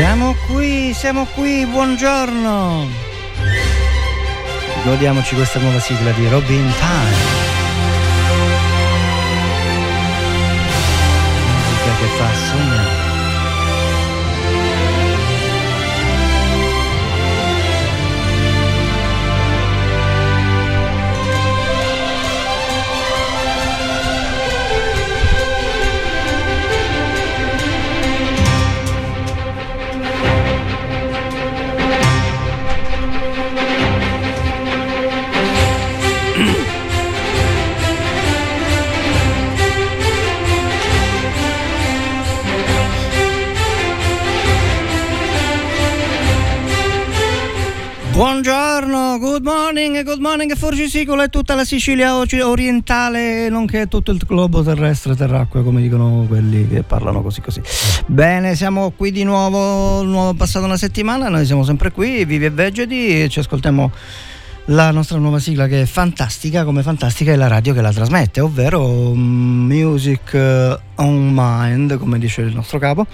Siamo qui, siamo qui, buongiorno. Godiamoci questa nuova sigla di Robin Time. Morning, good morning Forgisicolo e tutta la Sicilia orientale, nonché tutto il globo terrestre, terracqueo, come dicono quelli che parlano così così. Bene, siamo qui di nuovo, nuovo passata una settimana, noi siamo sempre qui, vivi e vegeti, ci ascoltiamo la nostra nuova sigla che è fantastica, come fantastica è la radio che la trasmette, ovvero mm, Music eh, on Mind, come dice il nostro capo,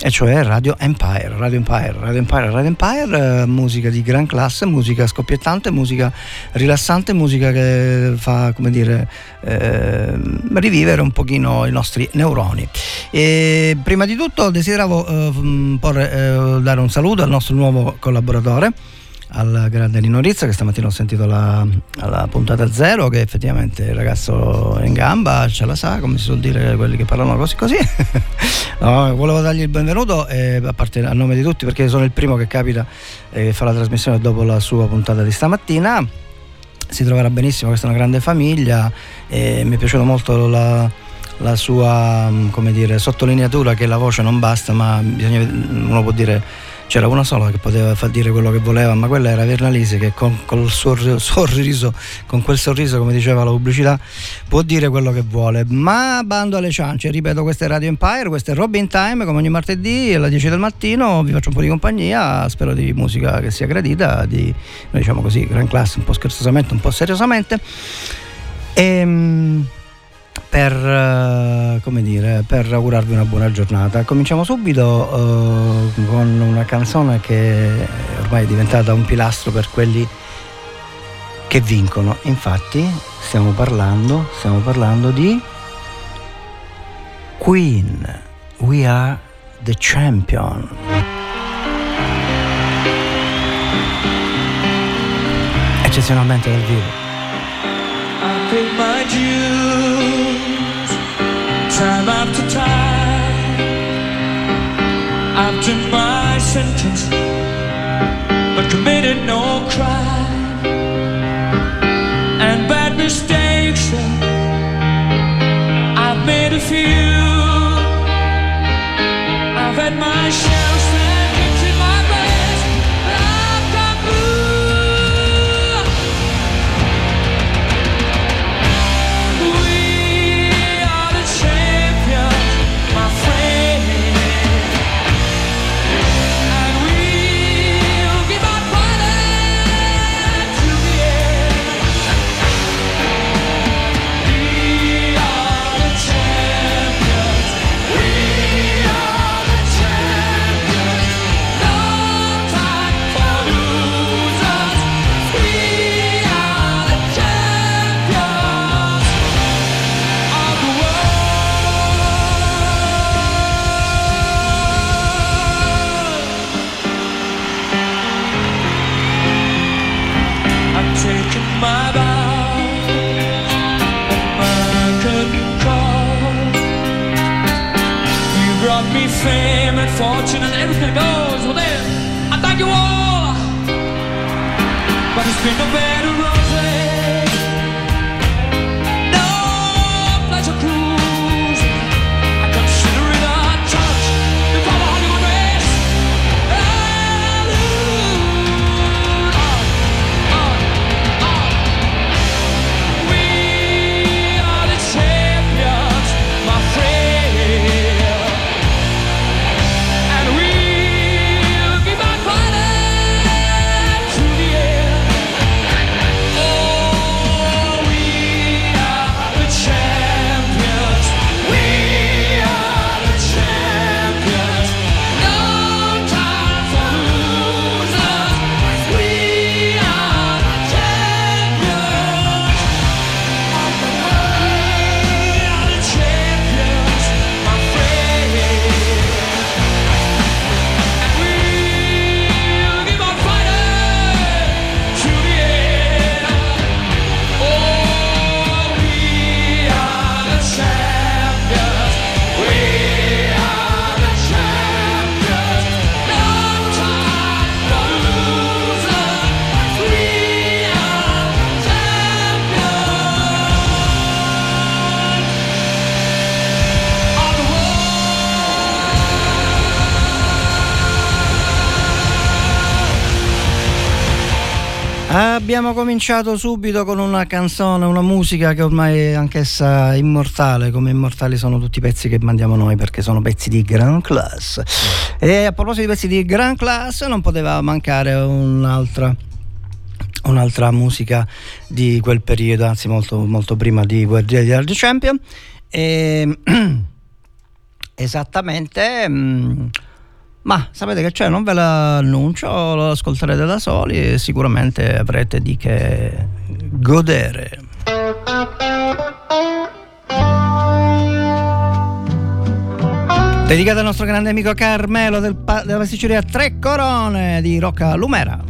e cioè Radio Empire, Radio Empire, Radio Empire, Radio Empire, eh, musica di gran classe, musica scoppiettante, musica rilassante, musica che fa, come dire, eh, rivivere un pochino i nostri neuroni. E prima di tutto desideravo eh, porre, eh, dare un saluto al nostro nuovo collaboratore al grande Nino Rizza che stamattina ho sentito la, alla puntata zero che effettivamente il ragazzo è in gamba ce la sa come si suol dire quelli che parlano così così. No, volevo dargli il benvenuto eh, a parte a nome di tutti perché sono il primo che capita e eh, fa la trasmissione dopo la sua puntata di stamattina. Si troverà benissimo questa è una grande famiglia e mi è piaciuta molto la, la sua dire, sottolineatura che la voce non basta ma bisogna, uno può dire c'era una sola che poteva far dire quello che voleva, ma quella era Vernalisi che con, col sorriso, con quel sorriso, come diceva la pubblicità, può dire quello che vuole. Ma bando alle ciance, ripeto, questa è Radio Empire, questo è Robin Time, come ogni martedì alle 10 del mattino, vi faccio un po' di compagnia, spero di musica che sia gradita, di, diciamo così, gran classe, un po' scherzosamente, un po' seriosamente. Ehm, per, uh, dire, per, augurarvi una buona giornata. Cominciamo subito uh, con una canzone che ormai è diventata un pilastro per quelli che vincono. Infatti stiamo parlando, stiamo parlando di Queen. We are the champion. Eccezionalmente dal vivo. Time after time. I've done my sentence, but committed no crime. Abbiamo cominciato subito con una canzone, una musica che ormai è anch'essa immortale, come immortali sono tutti i pezzi che mandiamo noi perché sono pezzi di grand class. E a proposito di pezzi di grand class non poteva mancare un'altra un'altra musica di quel periodo, anzi molto, molto prima di Guerrieri di Champion. E, esattamente... Ma sapete che c'è, non ve l'annuncio, lo ascolterete da soli e sicuramente avrete di che godere. Dedicata al nostro grande amico Carmelo del pa- della Sicilia Tre Corone di Rocca Lumera.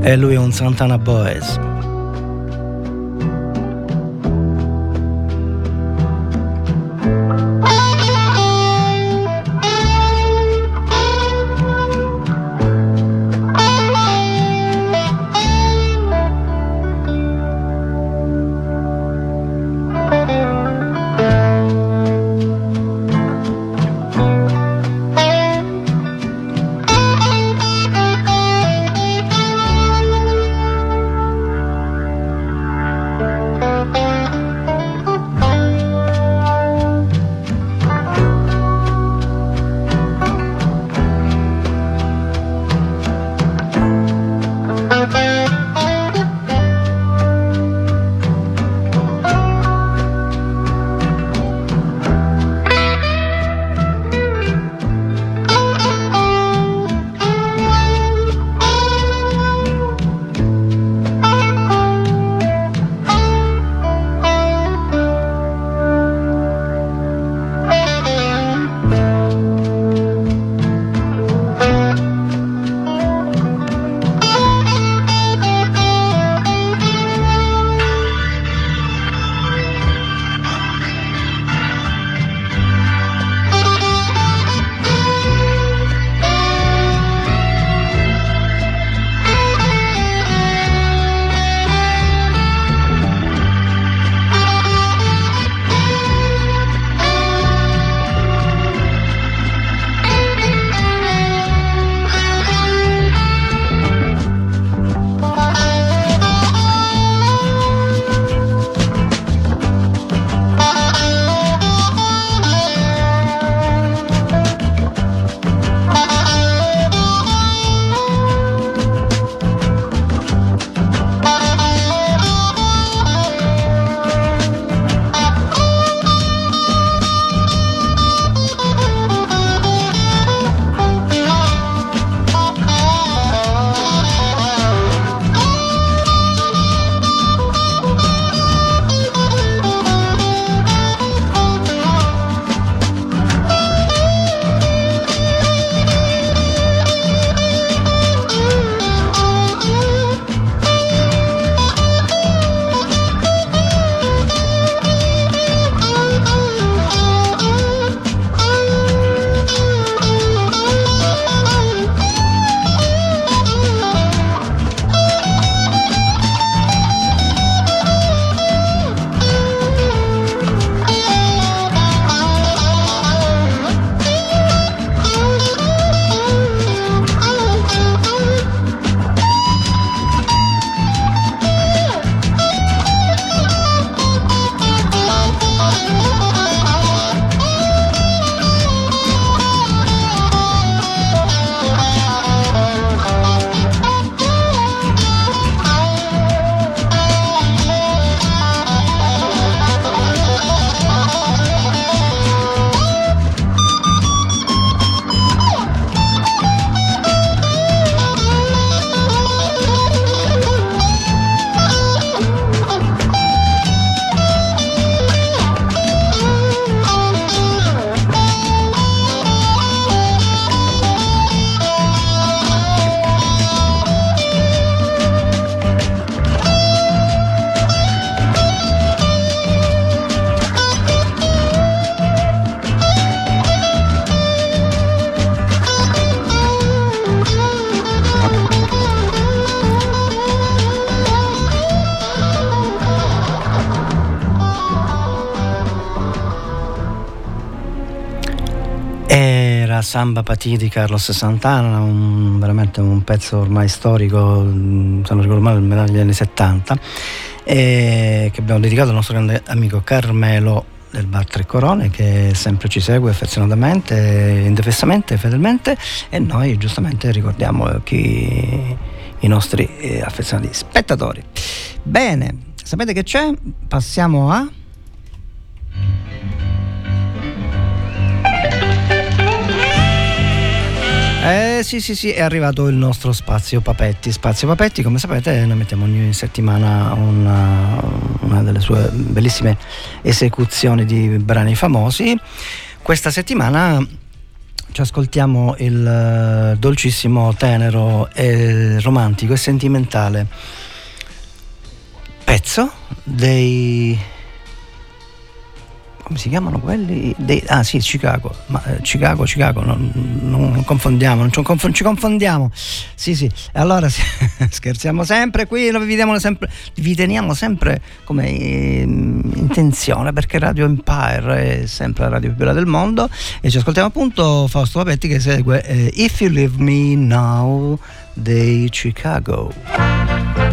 E lui è un Santana Boys. Samba Pati di Carlos Santana, un, veramente un pezzo ormai storico, mm, se non ricordo male, degli anni 70, che abbiamo dedicato al nostro grande amico Carmelo del Bar Tre Corone che sempre ci segue affezionatamente, indefessamente, fedelmente e noi giustamente ricordiamo chi, i nostri eh, affezionati spettatori. Bene, sapete che c'è? Passiamo a... Eh sì sì sì, è arrivato il nostro spazio Papetti. Spazio Papetti, come sapete, noi mettiamo ogni settimana una, una delle sue bellissime esecuzioni di brani famosi. Questa settimana ci ascoltiamo il uh, dolcissimo, tenero e romantico e sentimentale pezzo dei come si chiamano quelli? Dei, ah sì, Chicago, ma eh, Chicago, Chicago, non, non confondiamo, non ci, confon, ci, confondiamo. Sì, sì, allora sì, scherziamo sempre qui, vi, sempre, vi teniamo sempre come eh, in tensione perché Radio Empire è sempre la radio più bella del mondo e ci ascoltiamo appunto Fausto Papetti che segue eh, If You Leave Me Now dei Chicago.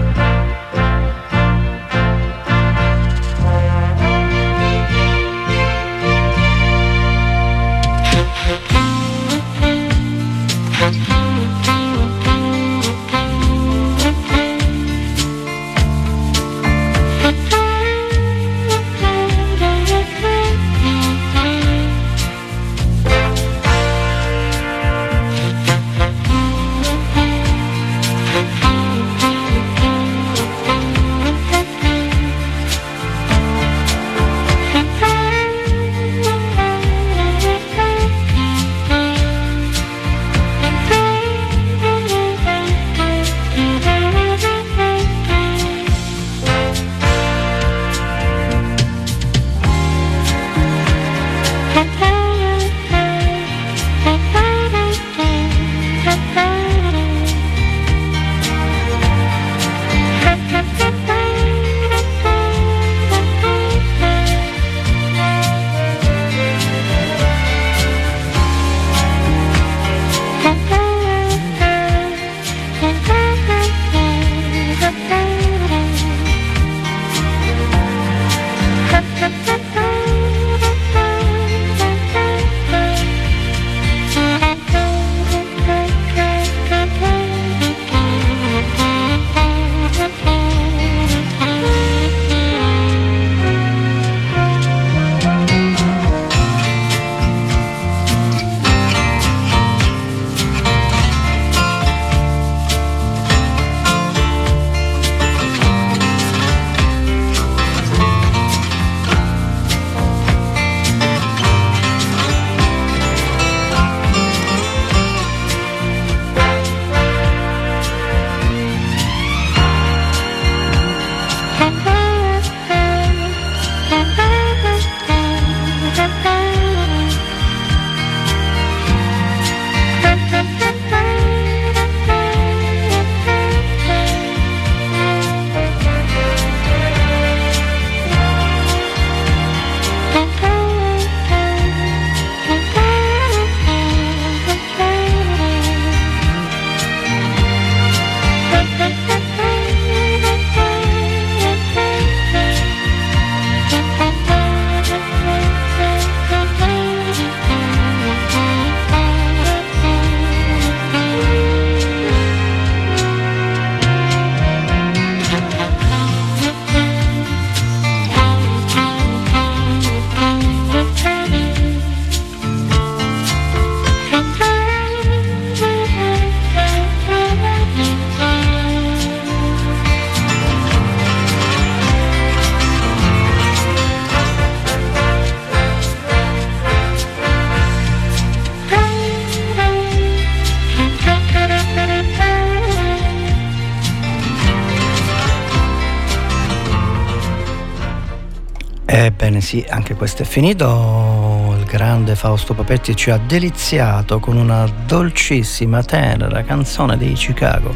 Sì, anche questo è finito. Il grande Fausto Papetti ci ha deliziato con una dolcissima, tenera canzone dei Chicago,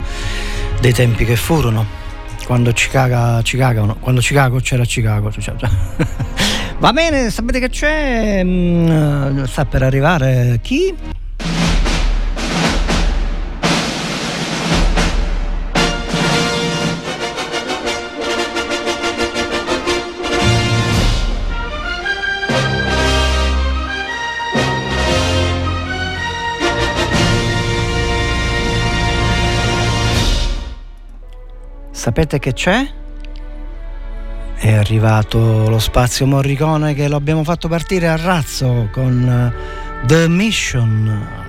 dei tempi che furono, quando Chicago, Chicago, quando Chicago c'era Chicago. Cioè, cioè. Va bene, sapete che c'è? Mm, sta per arrivare chi? Sapete che c'è? È arrivato lo spazio Morricone che lo abbiamo fatto partire a razzo con eh, The Mission.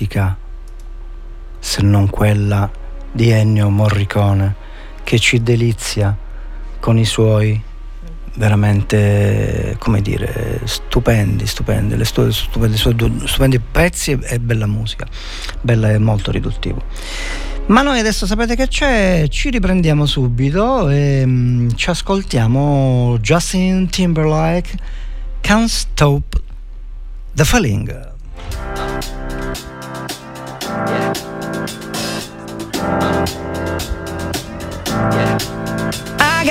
Musica se non quella di Ennio Morricone che ci delizia con i suoi veramente come dire stupendi stupendi. Le stu- stupendi, stupendi pezzi e bella musica. Bella e molto riduttivo. Ma noi adesso sapete che c'è? Ci riprendiamo subito e um, ci ascoltiamo Justin Timberlake Can't Stop The Falling.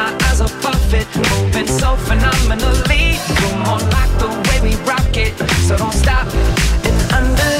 my eyes are puffing, moving so phenomenally. Come on, like the way we rock it. So don't stop and under.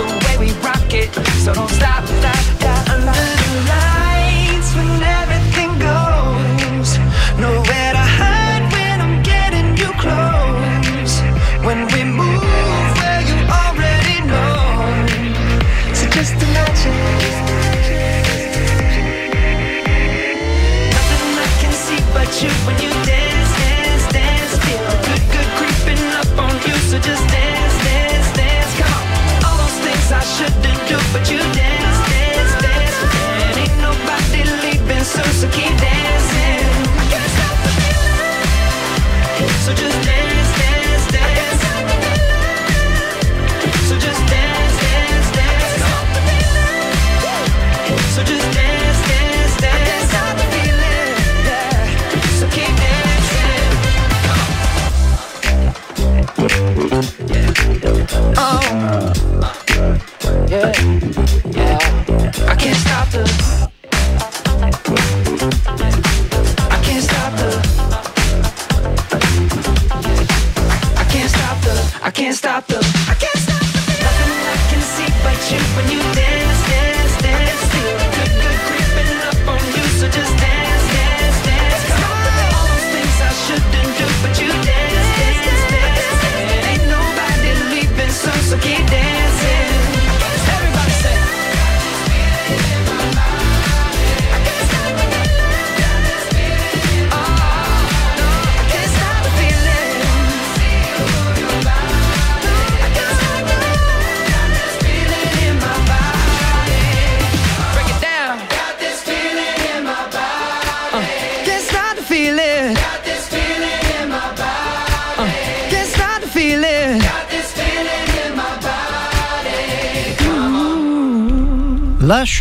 so don't stop, stop, stop. Under the lights when everything goes, nowhere to hide when I'm getting you close. When we move where you already know, so just imagine. Nothing I can see but you when you but you dance,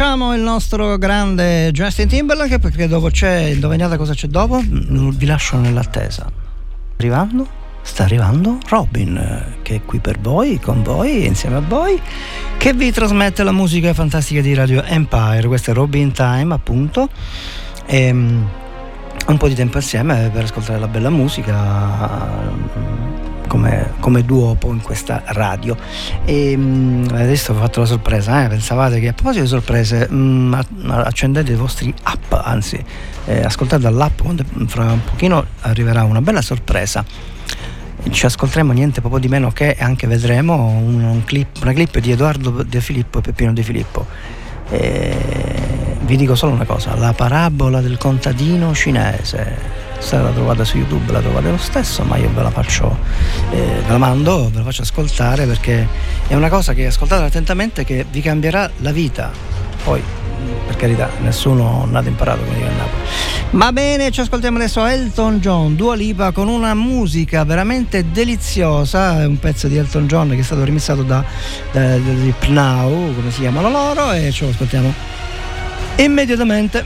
Lasciamo il nostro grande Justin Timberlake perché dopo c'è, indovinate cosa c'è dopo? Vi lascio nell'attesa. Arrivando? Sta arrivando Robin, che è qui per voi, con voi, insieme a voi, che vi trasmette la musica fantastica di Radio Empire. Questo è Robin Time, appunto. Ehm, un po' di tempo insieme per ascoltare la bella musica come, come duopo in questa radio. E mm, adesso ho fatto la sorpresa, eh? pensavate che a proposito di sorprese, mm, a- accendete i vostri app, anzi eh, ascoltate dall'app fra un pochino arriverà una bella sorpresa. Ci ascolteremo niente proprio di meno che anche vedremo un, un clip, una clip di Edoardo De Filippo e Peppino De Filippo. E vi dico solo una cosa, la parabola del contadino cinese, se la trovate su YouTube la trovate lo stesso, ma io ve la faccio, eh, ve la mando, ve la faccio ascoltare perché è una cosa che ascoltate attentamente che vi cambierà la vita. Poi, per carità, nessuno nato imparato come dico a Napoli. Va bene, ci ascoltiamo adesso Elton John, Dua Lipa con una musica veramente deliziosa, è un pezzo di Elton John che è stato remixato da, da, da Deep Now, come si chiamano loro, e ce lo ascoltiamo immediatamente.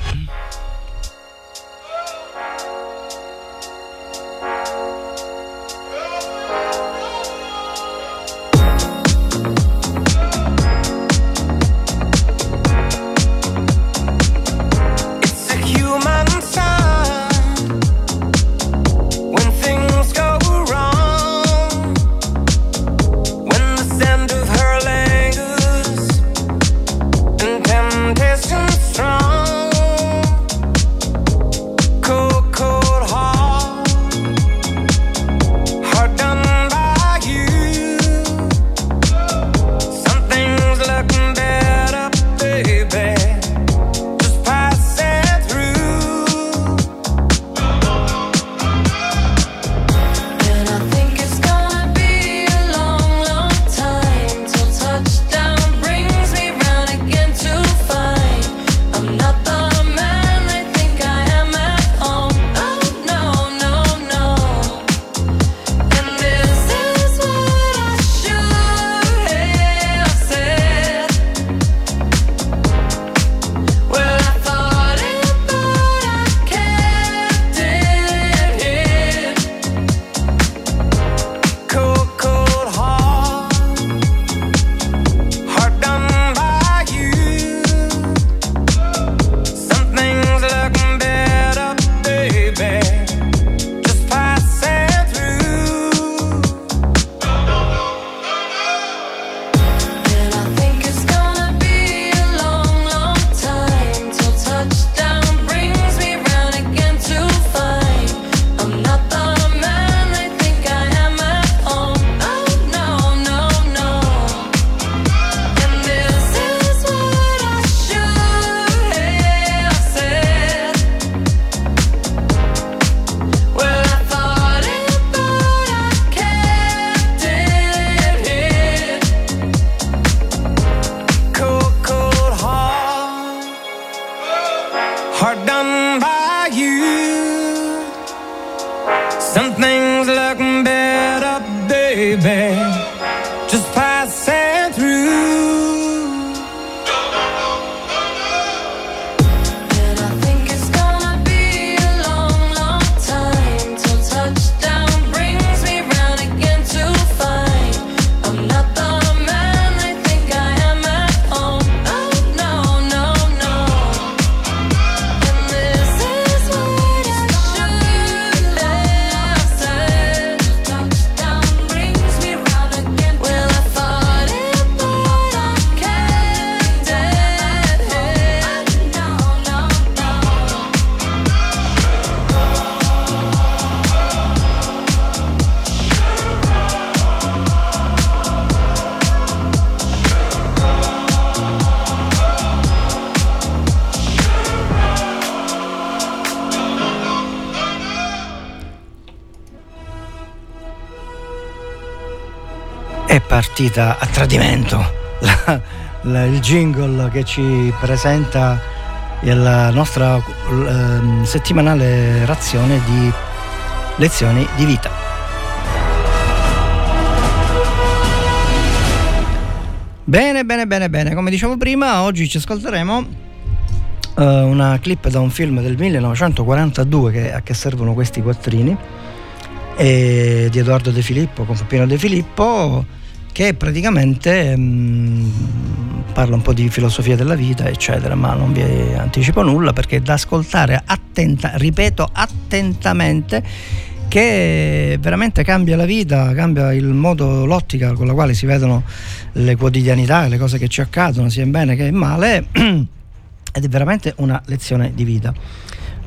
Partita a tradimento la, la, il jingle che ci presenta la nostra uh, settimanale razione di lezioni di vita. Bene, bene, bene, bene. Come dicevo prima, oggi ci ascolteremo uh, una clip da un film del 1942 che, a che servono questi quattrini di Edoardo De Filippo con Peppino De Filippo che praticamente mh, mm, parla un po' di filosofia della vita eccetera ma non vi anticipo nulla perché è da ascoltare attenta, ripeto attentamente che veramente cambia la vita, cambia il modo, l'ottica con la quale si vedono le quotidianità, le cose che ci accadono, sia in bene che in male, ed è veramente una lezione di vita.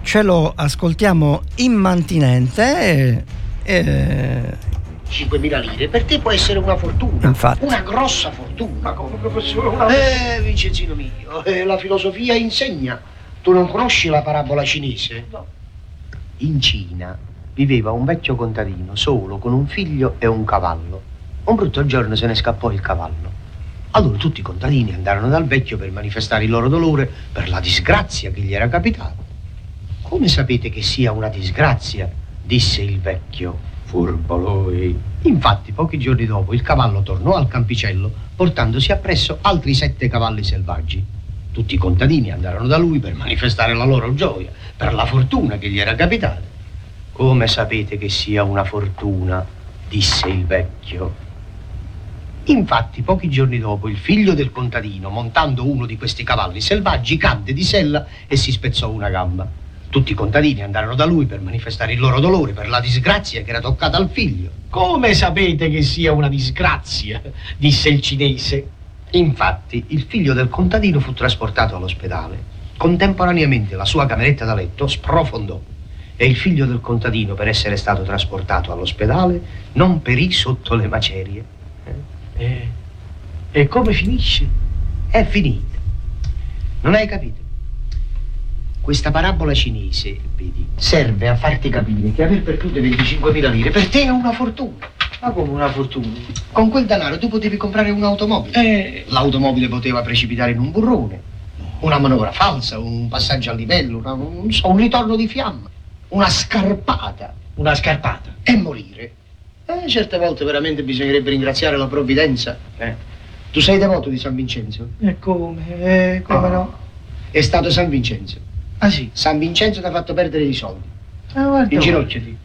Ce lo ascoltiamo immantinente. E, 5.000 lire per te può essere una fortuna, Infatti. una grossa fortuna. Ma come professore una... Eh, Vincenzino mio, eh, la filosofia insegna. Tu non conosci la parabola cinese? No. In Cina viveva un vecchio contadino solo con un figlio e un cavallo. Un brutto giorno se ne scappò il cavallo. Allora tutti i contadini andarono dal vecchio per manifestare il loro dolore per la disgrazia che gli era capitata. Come sapete che sia una disgrazia? disse il vecchio. Furbo lui. Infatti, pochi giorni dopo, il cavallo tornò al campicello portandosi appresso altri sette cavalli selvaggi. Tutti i contadini andarono da lui per manifestare la loro gioia per la fortuna che gli era capitata. Come sapete che sia una fortuna? disse il vecchio. Infatti, pochi giorni dopo, il figlio del contadino, montando uno di questi cavalli selvaggi, cadde di sella e si spezzò una gamba. Tutti i contadini andarono da lui per manifestare il loro dolore per la disgrazia che era toccata al figlio. Come sapete che sia una disgrazia? disse il cinese. Infatti, il figlio del contadino fu trasportato all'ospedale. Contemporaneamente la sua cameretta da letto sprofondò e il figlio del contadino, per essere stato trasportato all'ospedale, non perì sotto le macerie. Eh, e come finisce? È finita. Non hai capito? Questa parabola cinese, vedi, serve a farti capire che aver perduto 25.000 lire per te è una fortuna. Ma come una fortuna? Con quel denaro tu potevi comprare un'automobile. Eh, L'automobile poteva precipitare in un burrone, una manovra falsa, un passaggio a livello, una- non so, un ritorno di fiamma, una scarpata una scarpata. e morire. Eh, certe volte veramente bisognerebbe ringraziare la provvidenza. Eh. Tu sei devoto di San Vincenzo? E come? Eh, come no? È stato San Vincenzo. Ah sì. San Vincenzo ti ha fatto perdere i soldi. Ah, guarda. Inginocchiati.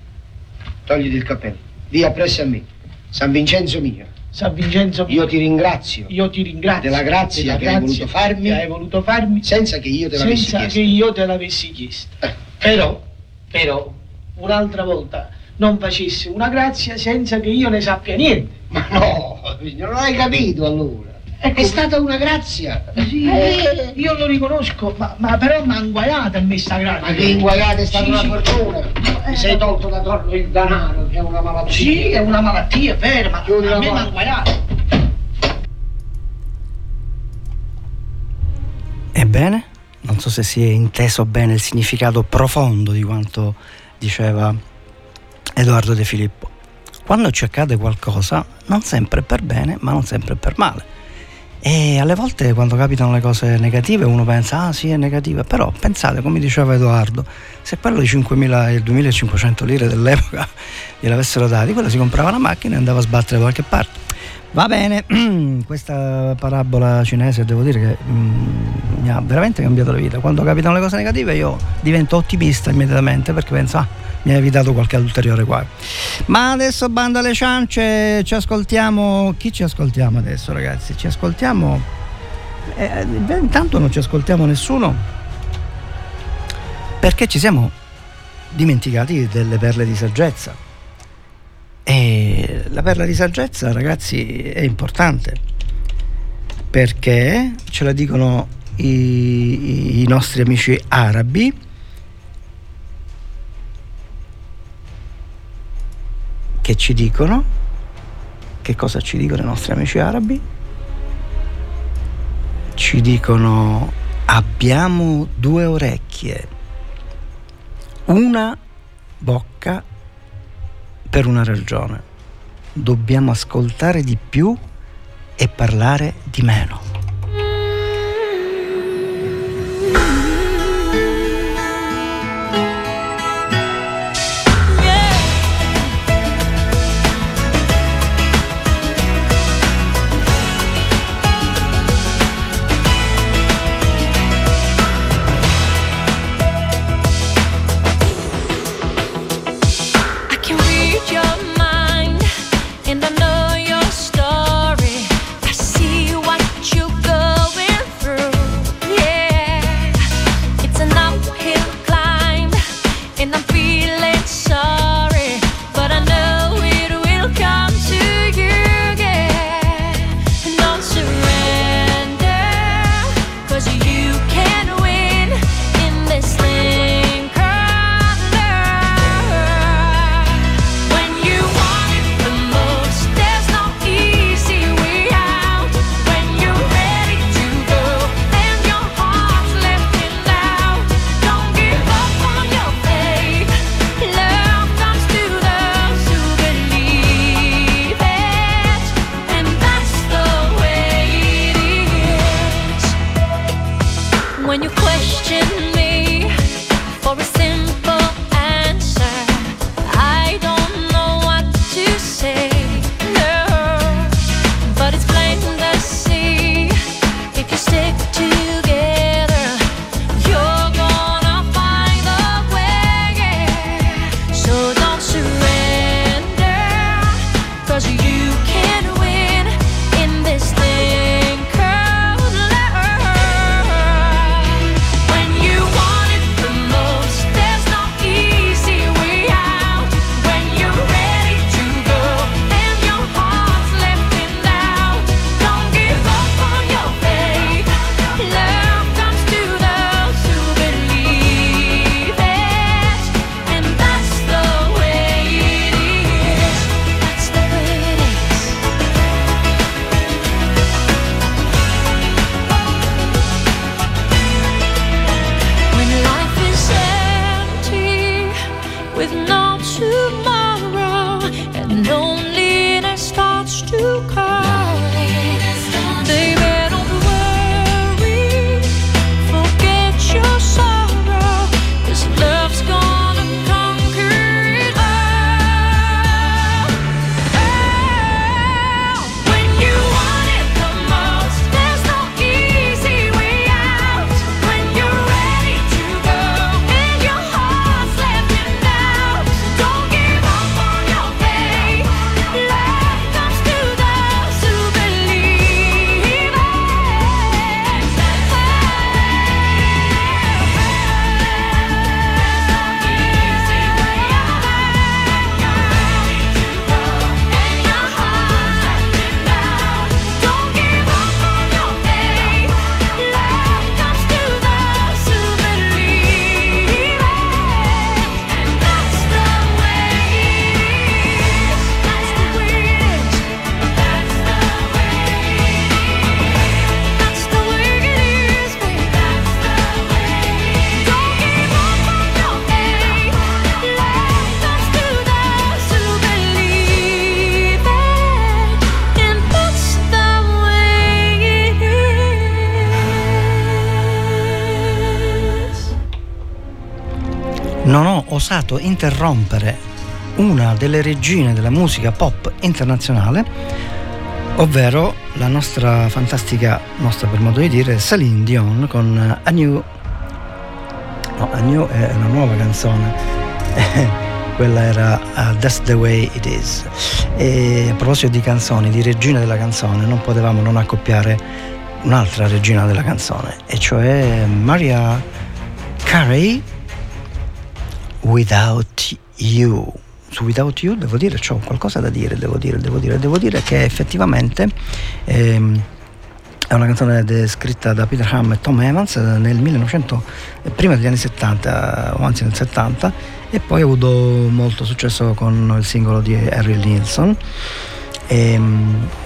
Togliti il cappello. Dì appresso a me. San Vincenzo mio. San Vincenzo, Io ti ringrazio io ti ringrazio della grazia della che hai voluto farmi che hai voluto farmi senza che io te l'avessi senza chiesto. che io te l'avessi chiesto. Eh. Però, però, un'altra volta non facessi una grazia senza che io ne sappia niente. Ma no, non hai capito allora. È stata una grazia. Sì, Eh, io lo riconosco, ma, ma però mi ha inguaiato a me sta grazia. Ma che inguaiata è stata Sì, una sì. fortuna. Ti sei tolto da torno il denaro, che è una malattia. Sì, è una malattia, è vero, ma Chiudi a me mi ha porta. inguaiato. Ebbene, non so se si è inteso bene il significato profondo di quanto diceva Edoardo De Filippo. Quando ci accade qualcosa, non sempre per bene, ma non sempre per male. E alle volte quando capitano le cose negative uno pensa, ah sì è negativa, però pensate, come diceva Edoardo, se quello di 5.000 e 2.500 lire dell'epoca gliel'avessero dati, quello si comprava una macchina e andava a sbattere da qualche parte. Va bene, questa parabola cinese devo dire che mm, mi ha veramente cambiato la vita. Quando capitano le cose negative io divento ottimista immediatamente perché penso, ah, mi ha evitato qualche ulteriore guaio. Ma adesso banda alle ciance, ci ascoltiamo. Chi ci ascoltiamo adesso, ragazzi? Ci ascoltiamo. Eh, intanto non ci ascoltiamo nessuno perché ci siamo dimenticati delle perle di saggezza. E la perla di saggezza, ragazzi, è importante perché ce la dicono i, i nostri amici arabi. che ci dicono, che cosa ci dicono i nostri amici arabi? Ci dicono abbiamo due orecchie, una bocca per una ragione. Dobbiamo ascoltare di più e parlare di meno. osato interrompere una delle regine della musica pop internazionale, ovvero la nostra fantastica, nostra per modo di dire, Celine Dion con A New... No, A New è una nuova canzone. Quella era uh, That's the way it is. E a proposito di canzoni, di regina della canzone, non potevamo non accoppiare un'altra regina della canzone, e cioè Maria Carey Without You. Su Without You devo dire, ho qualcosa da dire, devo dire, devo dire, devo dire che effettivamente ehm, è una canzone scritta da Peter Ham e Tom Evans nel 1900, eh, prima degli anni 70, o anzi nel 70, e poi ha avuto molto successo con il singolo di Harry Nilsson. E,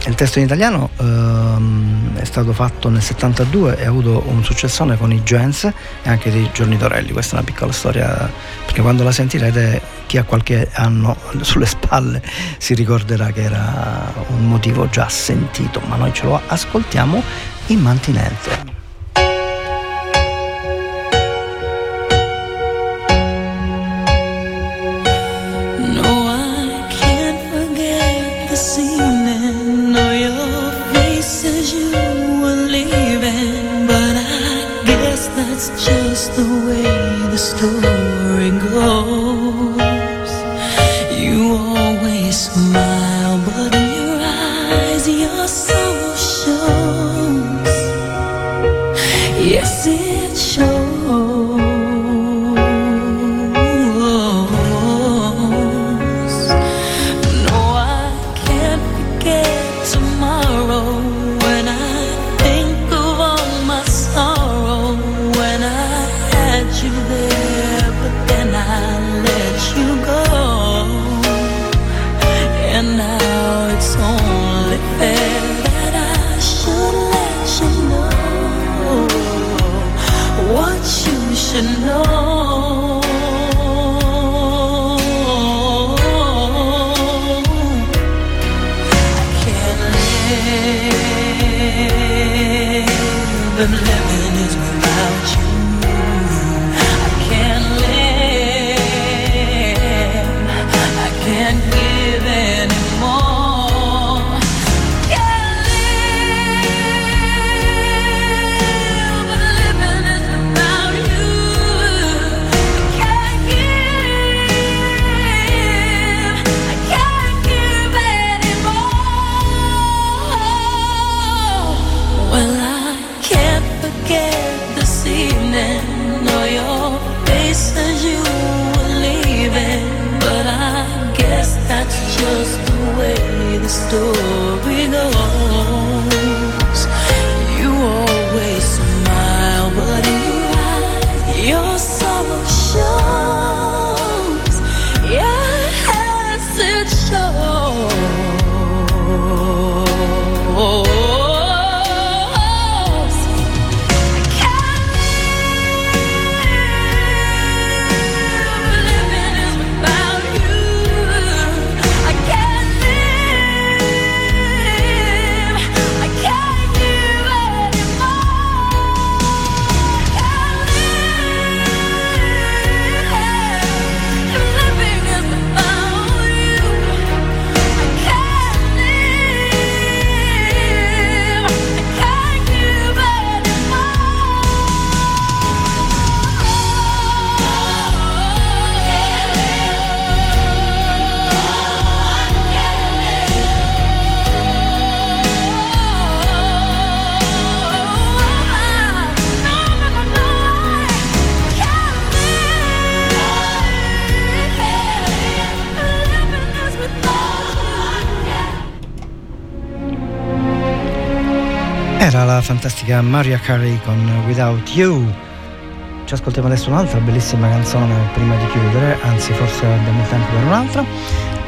il testo in italiano ehm, è stato fatto nel 72 e ha avuto un successone con i Gens e anche dei Giorni Torelli. Questa è una piccola storia perché quando la sentirete chi ha qualche anno sulle spalle si ricorderà che era un motivo già sentito, ma noi ce lo ascoltiamo in mantinente. If living fantastica Maria Carey con Without You. Ci ascoltiamo adesso un'altra bellissima canzone prima di chiudere, anzi forse abbiamo il tempo per un'altra.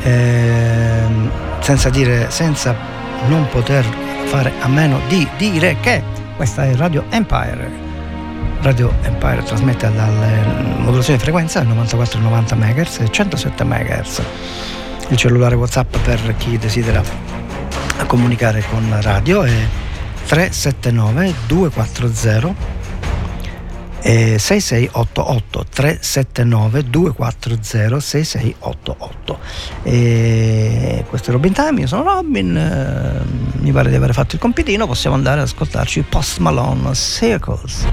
Ehm, senza dire, senza non poter fare a meno di dire che questa è Radio Empire. Radio Empire trasmette dalle modulazioni di frequenza 94,90 MHz e 107 MHz. Il cellulare WhatsApp per chi desidera comunicare con la radio è 379 240 e 6688 379 240 6688 e questo è Robin Time io sono Robin eh, mi pare di aver fatto il compitino possiamo andare ad ascoltarci Post Malone Circles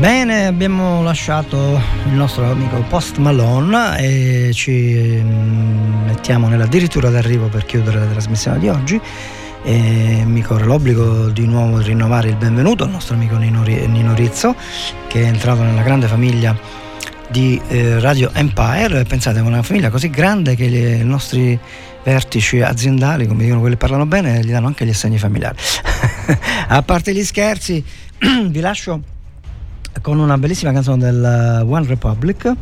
Bene, abbiamo lasciato il nostro amico Post Malone e ci mm, mettiamo nell'addirittura d'arrivo per chiudere la trasmissione di oggi. E mi corre l'obbligo di nuovo di rinnovare il benvenuto al nostro amico Nino, Ri- Nino Rizzo che è entrato nella grande famiglia di eh, Radio Empire. Pensate, è una famiglia così grande che i nostri vertici aziendali, come dicono quelli che parlano bene, gli danno anche gli assegni familiari. A parte gli scherzi, vi lascio con una bellissima canzone del uh, One Republic.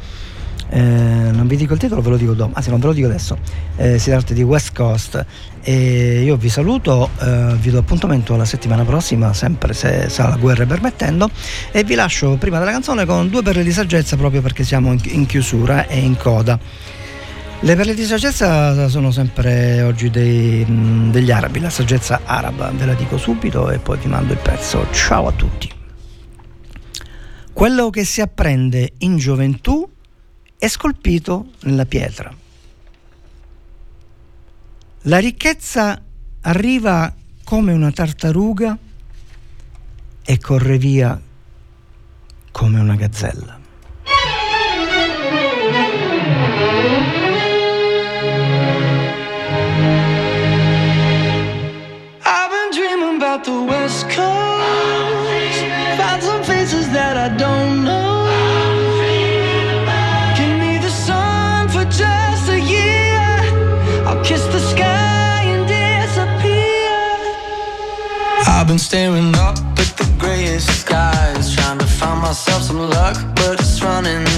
Eh, non vi dico il titolo, ve lo dico dopo, anzi non ve lo dico adesso. Eh, si tratta di West Coast. E io vi saluto, eh, vi do appuntamento la settimana prossima, sempre se sarà la guerra permettendo. E vi lascio prima della canzone con due perle di saggezza proprio perché siamo in, in chiusura e in coda. Le perle di saggezza sono sempre oggi dei- degli arabi, la saggezza araba, ve la dico subito e poi vi mando il pezzo. Ciao a tutti. Quello che si apprende in gioventù è scolpito nella pietra. La ricchezza arriva come una tartaruga e corre via come una gazzella. Luck, but it's running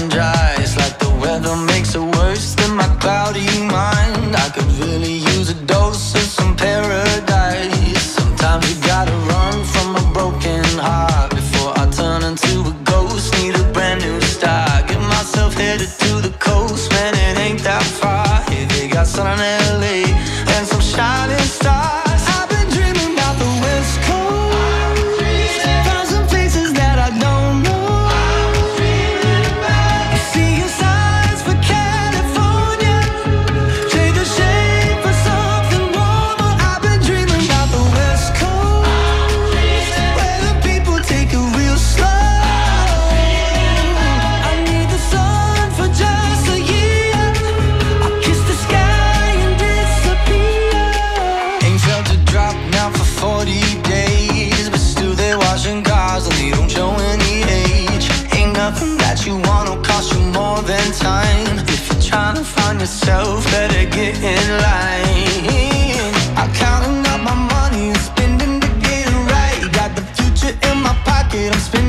yourself, better get in line. I'm counting up my money and spending to get it right. Got the future in my pocket, I'm spending